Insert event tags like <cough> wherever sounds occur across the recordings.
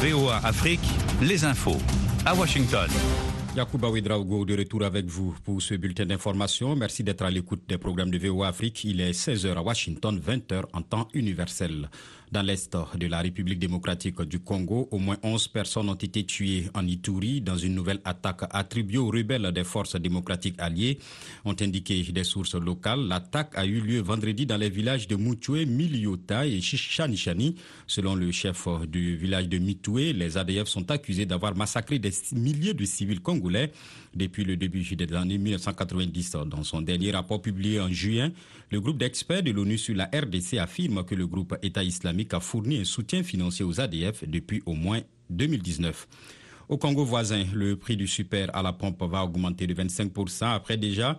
VOA Afrique, les infos. À Washington. Yacouba Ouedraogo de retour avec vous pour ce bulletin d'information. Merci d'être à l'écoute des programmes de VOA Afrique. Il est 16h à Washington, 20h en temps universel. Dans l'est de la République démocratique du Congo, au moins 11 personnes ont été tuées en Ituri dans une nouvelle attaque attribuée aux rebelles des forces démocratiques alliées, ont indiqué des sources locales. L'attaque a eu lieu vendredi dans les villages de Moutoué, Miliota et Chanichani. Selon le chef du village de Mitoué, les ADF sont accusés d'avoir massacré des milliers de civils congolais depuis le début des années 1990. Dans son dernier rapport publié en juin, le groupe d'experts de l'ONU sur la RDC affirme que le groupe État islamique a fourni un soutien financier aux ADF depuis au moins 2019. Au Congo voisin, le prix du super à la pompe va augmenter de 25% après déjà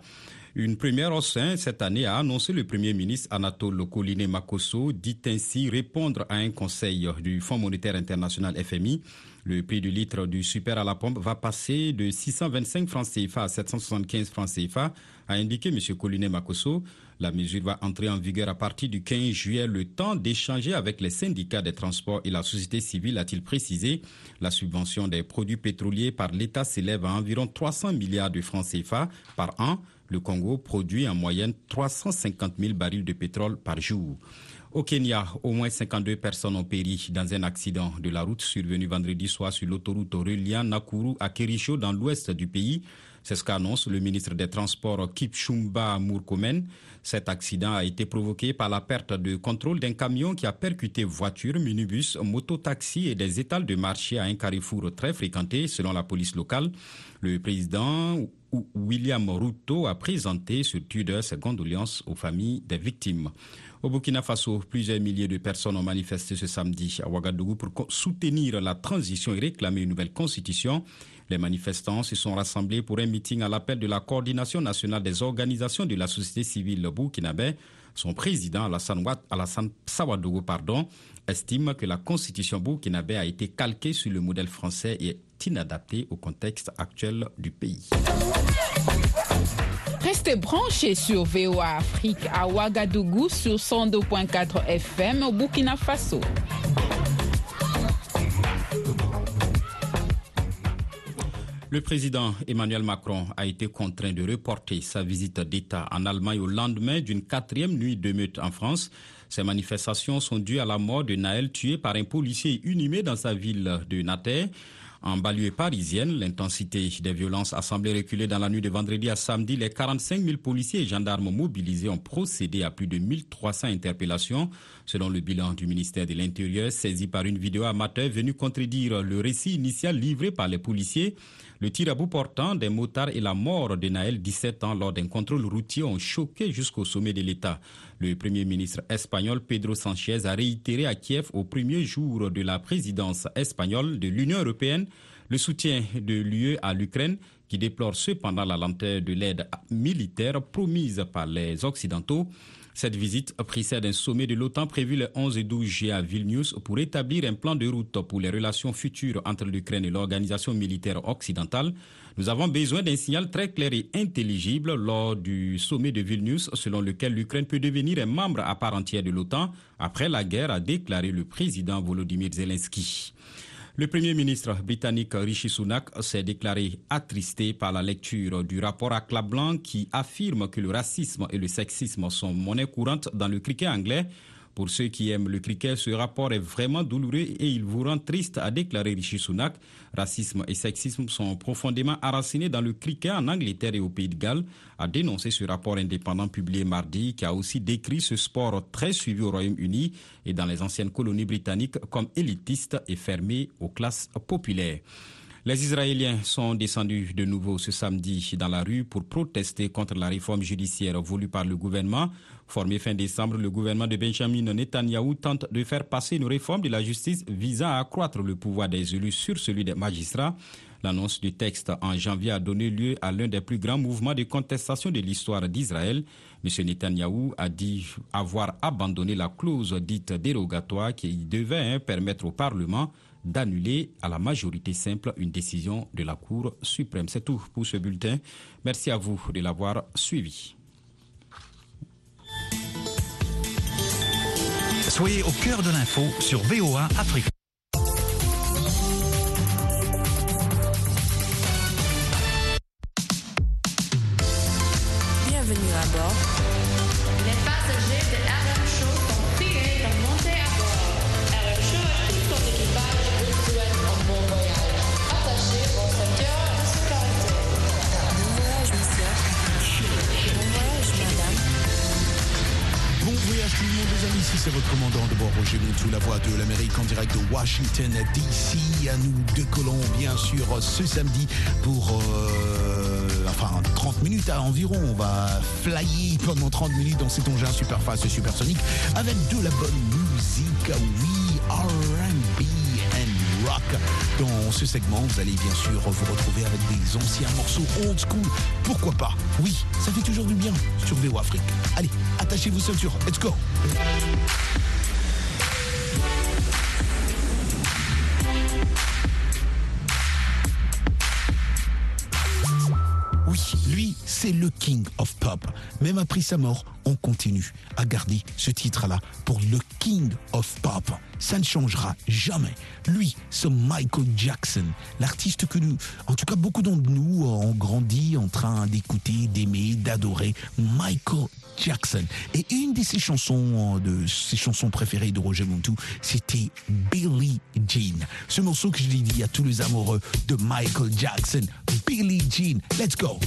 une première hausse hein, cette année a annoncé le Premier ministre Anatole Koliné Makosso, dit ainsi répondre à un conseil du Fonds monétaire international FMI. Le prix du litre du super à la pompe va passer de 625 francs CFA à 775 francs CFA, a indiqué M. Koliné Makosso. La mesure va entrer en vigueur à partir du 15 juillet, le temps d'échanger avec les syndicats des transports et la société civile, a-t-il précisé. La subvention des produits pétroliers par l'État s'élève à environ 300 milliards de francs CFA par an le Congo produit en moyenne 350 000 barils de pétrole par jour. Au Kenya, au moins 52 personnes ont péri dans un accident de la route survenu vendredi soir sur l'autoroute reliant Nakuru à Kericho dans l'ouest du pays. C'est ce qu'annonce le ministre des Transports Kipchumba Murkomen. Cet accident a été provoqué par la perte de contrôle d'un camion qui a percuté voitures, minibus, mototaxi et des étals de marché à un carrefour très fréquenté selon la police locale. Le président William Ruto a présenté sur Twitter ses condoléances aux familles des victimes. Au Burkina Faso, plusieurs milliers de personnes ont manifesté ce samedi à Ouagadougou pour soutenir la transition et réclamer une nouvelle constitution. Les manifestants se sont rassemblés pour un meeting à l'appel de la coordination nationale des organisations de la société civile burkinabé. Son président, Alassane, Alassane Sawadougou, pardon, estime que la constitution burkinabé a été calquée sur le modèle français et inadaptée au contexte actuel du pays. Restez branchés sur VOA Afrique à Ouagadougou sur 102.4 FM au Burkina Faso. Le président Emmanuel Macron a été contraint de reporter sa visite d'État en Allemagne au lendemain d'une quatrième nuit de meute en France. Ces manifestations sont dues à la mort de Naël tué par un policier inhumé dans sa ville de Nathalie. En banlieue parisienne, l'intensité des violences a semblé reculer dans la nuit de vendredi à samedi. Les 45 000 policiers et gendarmes mobilisés ont procédé à plus de 1300 interpellations, selon le bilan du ministère de l'Intérieur, saisi par une vidéo amateur venue contredire le récit initial livré par les policiers. Le tir à bout portant des motards et la mort de Naël, 17 ans, lors d'un contrôle routier ont choqué jusqu'au sommet de l'État. Le premier ministre espagnol Pedro Sanchez a réitéré à Kiev au premier jour de la présidence espagnole de l'Union européenne le soutien de l'UE à l'Ukraine qui déplore cependant la lenteur de l'aide militaire promise par les Occidentaux. Cette visite précède un sommet de l'OTAN prévu le 11 et 12 juillet à Vilnius pour établir un plan de route pour les relations futures entre l'Ukraine et l'organisation militaire occidentale. Nous avons besoin d'un signal très clair et intelligible lors du sommet de Vilnius selon lequel l'Ukraine peut devenir un membre à part entière de l'OTAN après la guerre, a déclaré le président Volodymyr Zelensky. Le Premier ministre britannique Rishi Sunak s'est déclaré attristé par la lecture du rapport à Blanc qui affirme que le racisme et le sexisme sont monnaie courante dans le cricket anglais. Pour ceux qui aiment le cricket, ce rapport est vraiment douloureux et il vous rend triste, a déclaré Rishi Sunak. Racisme et sexisme sont profondément enracinés dans le cricket en Angleterre et au Pays de Galles, a dénoncé ce rapport indépendant publié mardi qui a aussi décrit ce sport très suivi au Royaume-Uni et dans les anciennes colonies britanniques comme élitiste et fermé aux classes populaires. Les Israéliens sont descendus de nouveau ce samedi dans la rue pour protester contre la réforme judiciaire voulue par le gouvernement. Formé fin décembre, le gouvernement de Benjamin Netanyahu tente de faire passer une réforme de la justice visant à accroître le pouvoir des élus sur celui des magistrats. L'annonce du texte en janvier a donné lieu à l'un des plus grands mouvements de contestation de l'histoire d'Israël. M. Netanyahu a dit avoir abandonné la clause dite dérogatoire qui devait hein, permettre au Parlement d'annuler à la majorité simple une décision de la Cour suprême. C'est tout pour ce bulletin. Merci à vous de l'avoir suivi. Soyez au cœur de l'info sur VOA Afrique. La voix de l'Amérique en direct de Washington DC. Nous décollons bien sûr ce samedi pour euh, enfin 30 minutes à environ. On va flyer pendant 30 minutes dans cet engin super fast et supersonique avec de la bonne musique. Oui, R&B and rock. Dans ce segment, vous allez bien sûr vous retrouver avec des anciens morceaux old school. Pourquoi pas? Oui, ça fait toujours du bien sur VO Afrique. Allez, attachez vos ceintures. Let's go c'est le King of Pop. Même après sa mort, on continue à garder ce titre-là pour le King of Pop. Ça ne changera jamais. Lui, c'est Michael Jackson, l'artiste que nous, en tout cas beaucoup d'entre nous, ont grandi en train d'écouter, d'aimer, d'adorer. Michael Jackson. Et une de ses chansons, de ses chansons préférées de Roger Montou, c'était Billie Jean. Ce morceau que je dédie à tous les amoureux de Michael Jackson. Billie Jean. Let's go.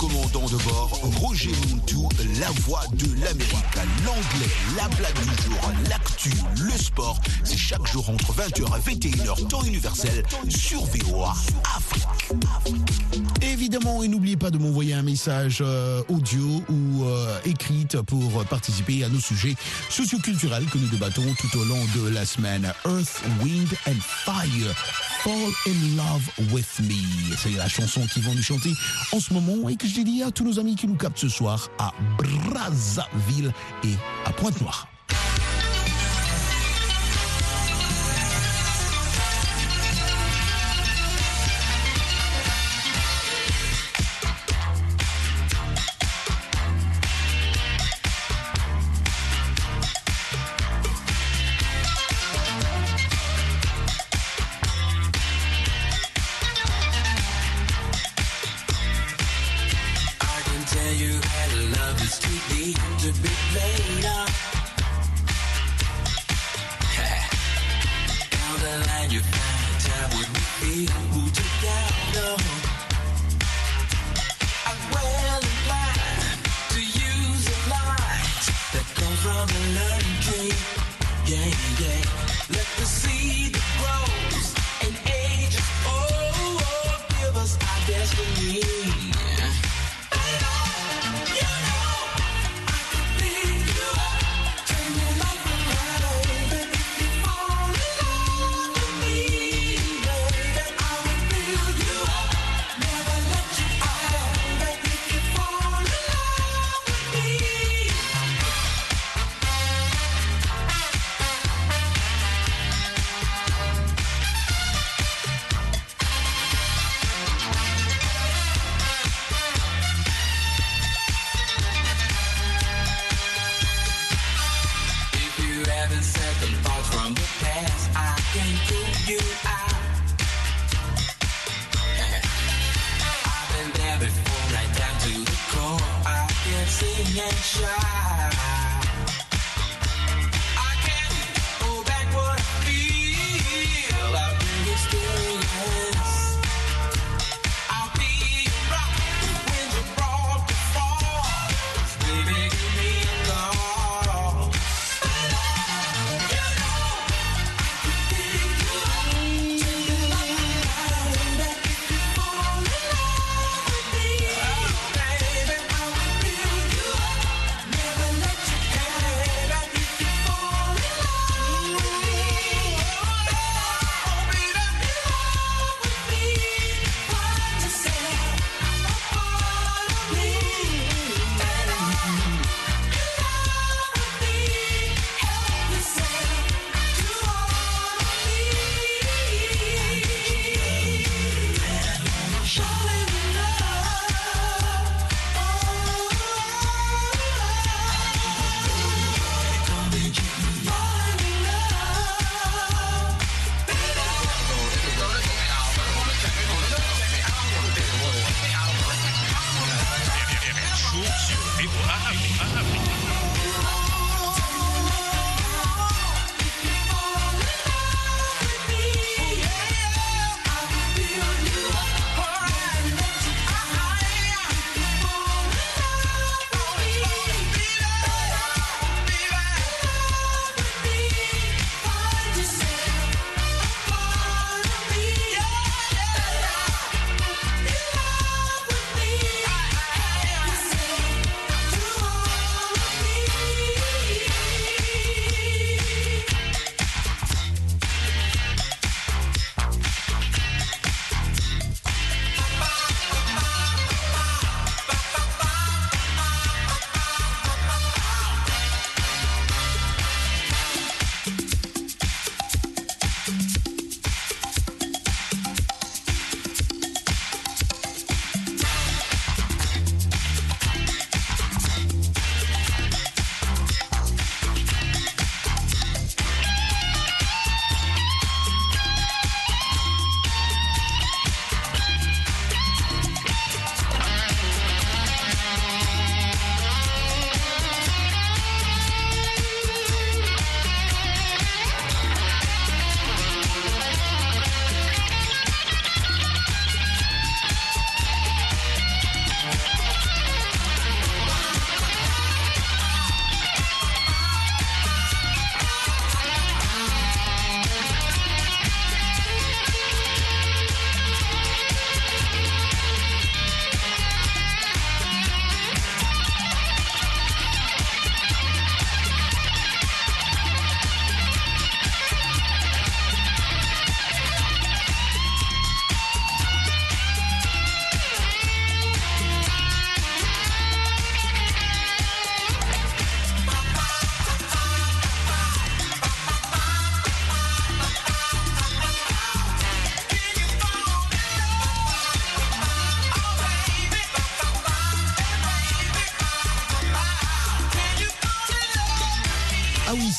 Commandant de bord, Roger Montou, la voix de l'Amérique. L'anglais, la blague du jour, l'actu, le sport. C'est chaque jour entre 20h et 21h, temps universel, sur VOA Afrique. Évidemment, et n'oubliez pas de m'envoyer un message euh, audio ou euh, écrite pour participer à nos sujets socioculturels que nous débattons tout au long de la semaine. Earth, Wind and Fire. Fall in Love with Me. C'est la chanson qu'ils vont nous chanter en ce moment et que je dédie à tous nos amis qui nous captent ce soir à Brazzaville et à Pointe-Noire.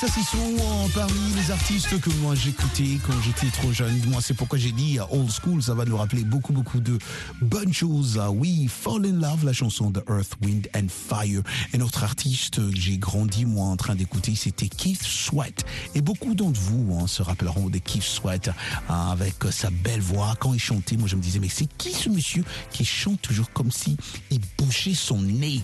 Ça c'est souvent parmi les artistes que moi j'écoutais quand j'étais trop jeune. Moi c'est pourquoi j'ai dit old school, ça va nous rappeler beaucoup beaucoup de bonnes choses. Ah oui, Fall in Love, la chanson de Earth, Wind and Fire. Et notre artiste que j'ai grandi moi en train d'écouter, c'était Keith Sweat. Et beaucoup d'entre vous hein, se rappelleront de Keith Sweat hein, avec sa belle voix. Quand il chantait, moi je me disais mais c'est qui ce monsieur qui chante toujours comme si il bouchait son nez?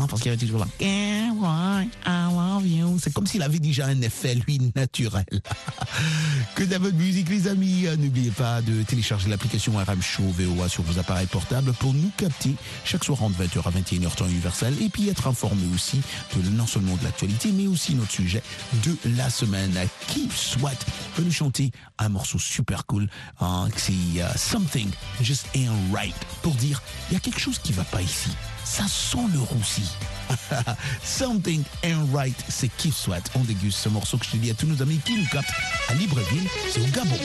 Hein, parce qu'il avait toujours là. "Yeah, why, I love you. C'est comme s'il avait déjà un effet, lui, naturel. <laughs> que de la bonne musique, les amis. Euh, N'oubliez pas de télécharger l'application RM Show VOA sur vos appareils portables pour nous capter chaque soir entre 20h à 21h temps universel et puis être informé aussi de non seulement de l'actualité, mais aussi notre sujet de la semaine. Keith Sweat peut nous chanter un morceau super cool. hein, C'est euh, Something Just Ain't Right pour dire il y a quelque chose qui va pas ici. Ça sent le roussi. <laughs> Something ain't right, c'est Keith Sweat. On déguste ce morceau que je te dis à tous nos amis qui nous captent à Libreville, c'est au Gabon.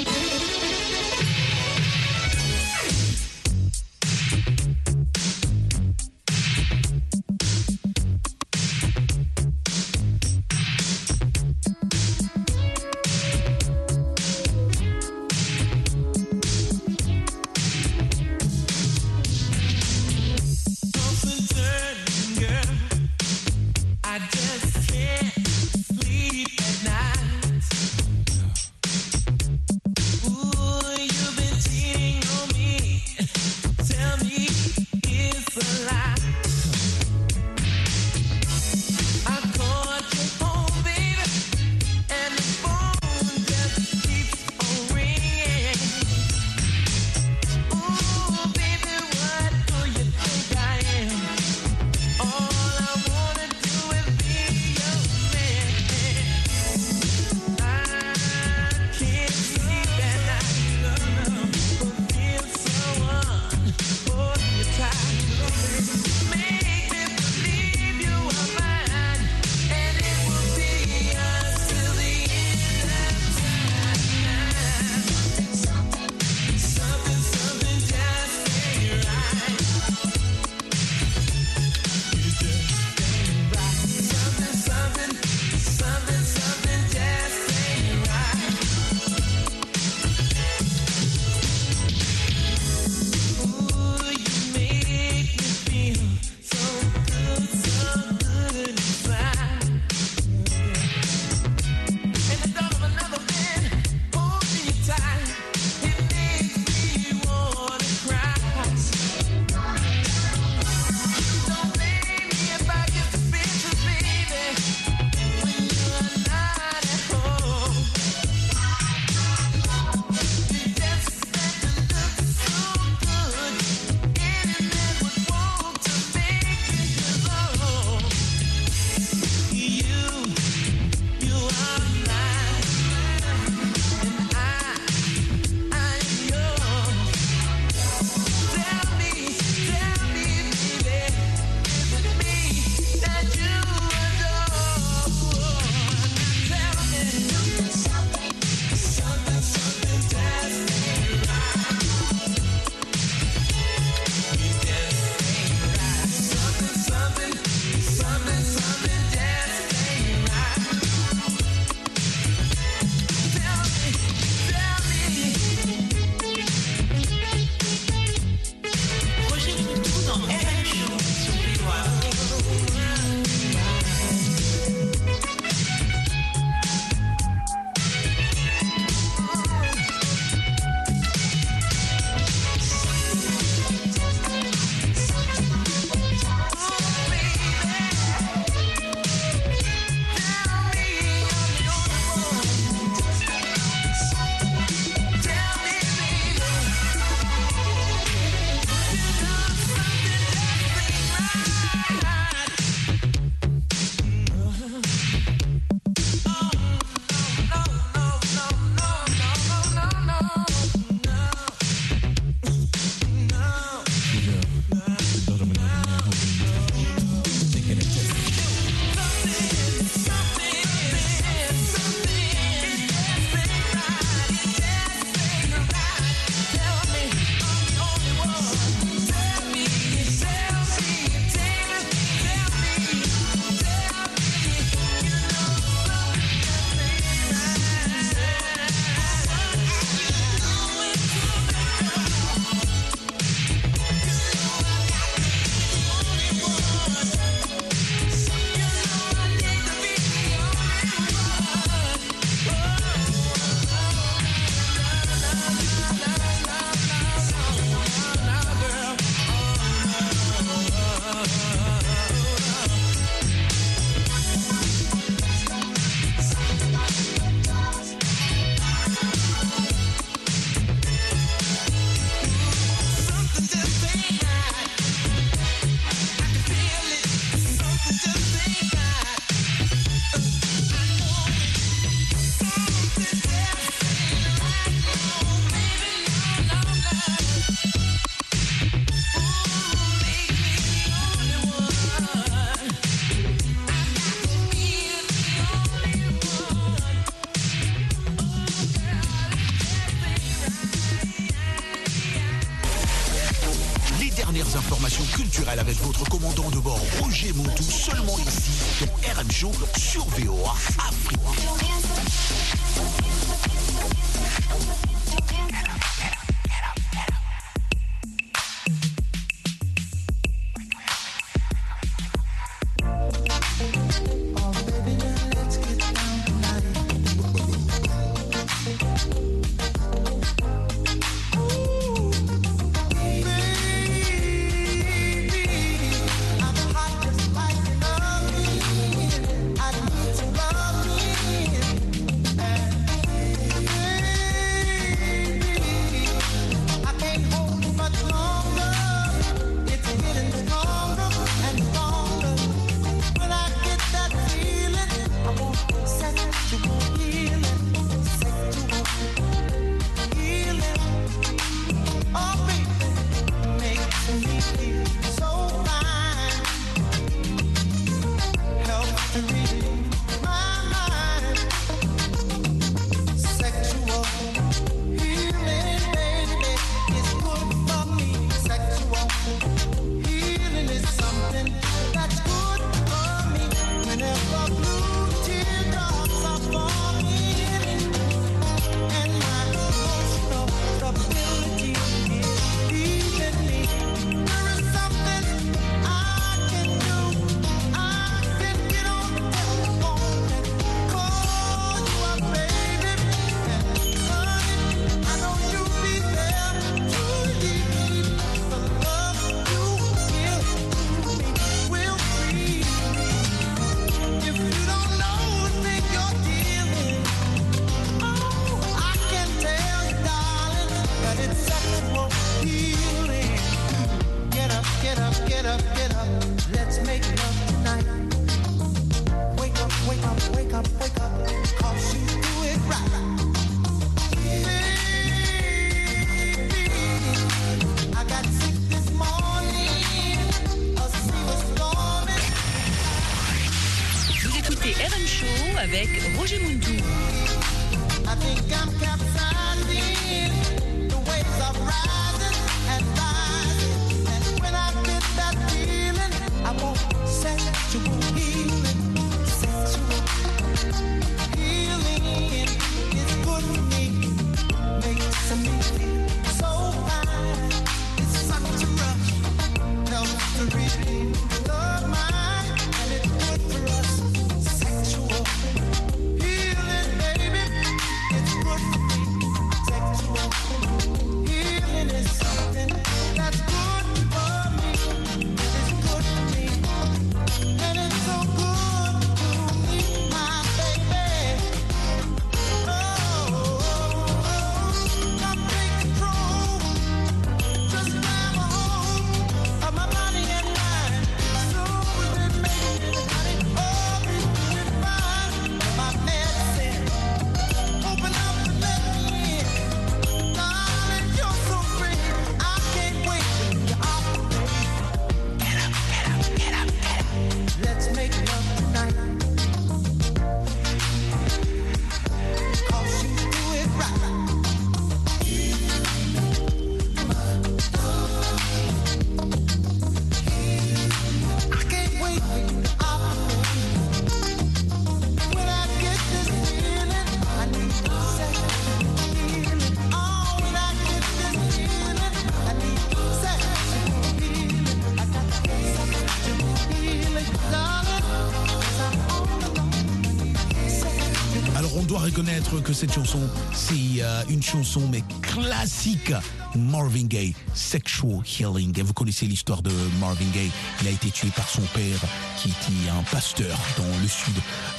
Reconnaître que cette chanson, c'est euh, une chanson mais classique. Marvin Gaye, Sexual Healing. Et vous connaissez l'histoire de Marvin Gaye. Il a été tué par son père, qui était un pasteur dans le sud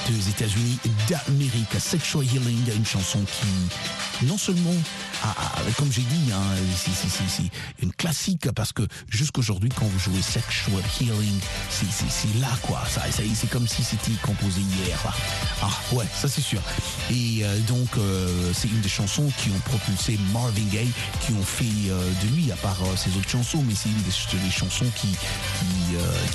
des États-Unis d'Amérique. Sexual Healing, une chanson qui, non seulement, a- a- comme j'ai dit, hein, c'est- une classique parce que jusqu'aujourd'hui, quand vous jouez Sexual Healing, c'est- là quoi. C'est comme si c'était composé hier. Ah ouais, ça c'est sûr. Et euh, donc, euh, c'est une des chansons qui ont propulsé Marvin Gaye, qui ont fait euh, de lui, à part ses autres chansons, mais c'est une des, chansons qui,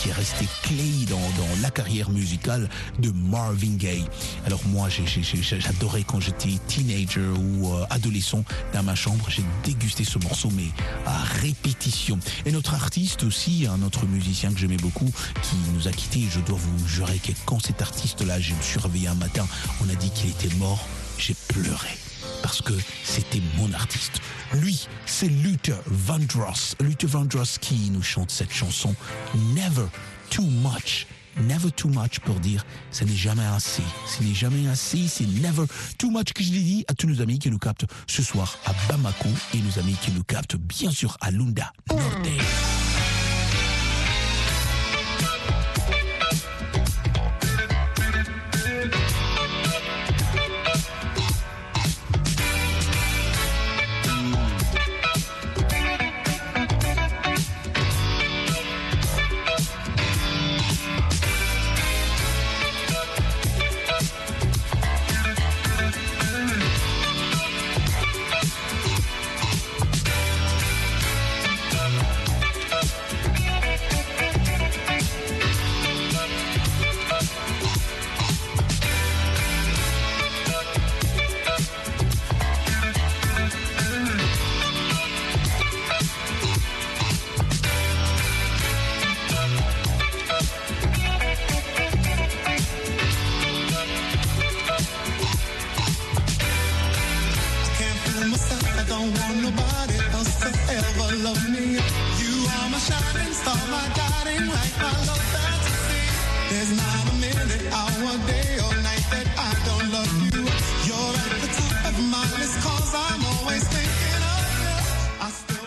qui est restée clé dans, dans la carrière musicale de Marvin Gaye. Alors moi, j'adorais quand j'étais teenager ou euh, adolescent dans ma chambre, j'ai dégusté ce morceau, mais à répétition. Et notre artiste aussi, un autre musicien que j'aimais beaucoup, qui nous a quittés, je dois vous jurer que quand cet artiste-là, je me suis réveillé un matin, on a dit qu'il était mort, j'ai pleuré parce que c'était mon artiste. Lui, c'est Luther Vandross. Luther Vandross qui nous chante cette chanson Never Too Much. Never too much pour dire ce n'est jamais assez. Ce n'est jamais assez, c'est never too much que je l'ai dit à tous nos amis qui nous captent ce soir à Bamako et nos amis qui nous captent bien sûr à Lunda Norte.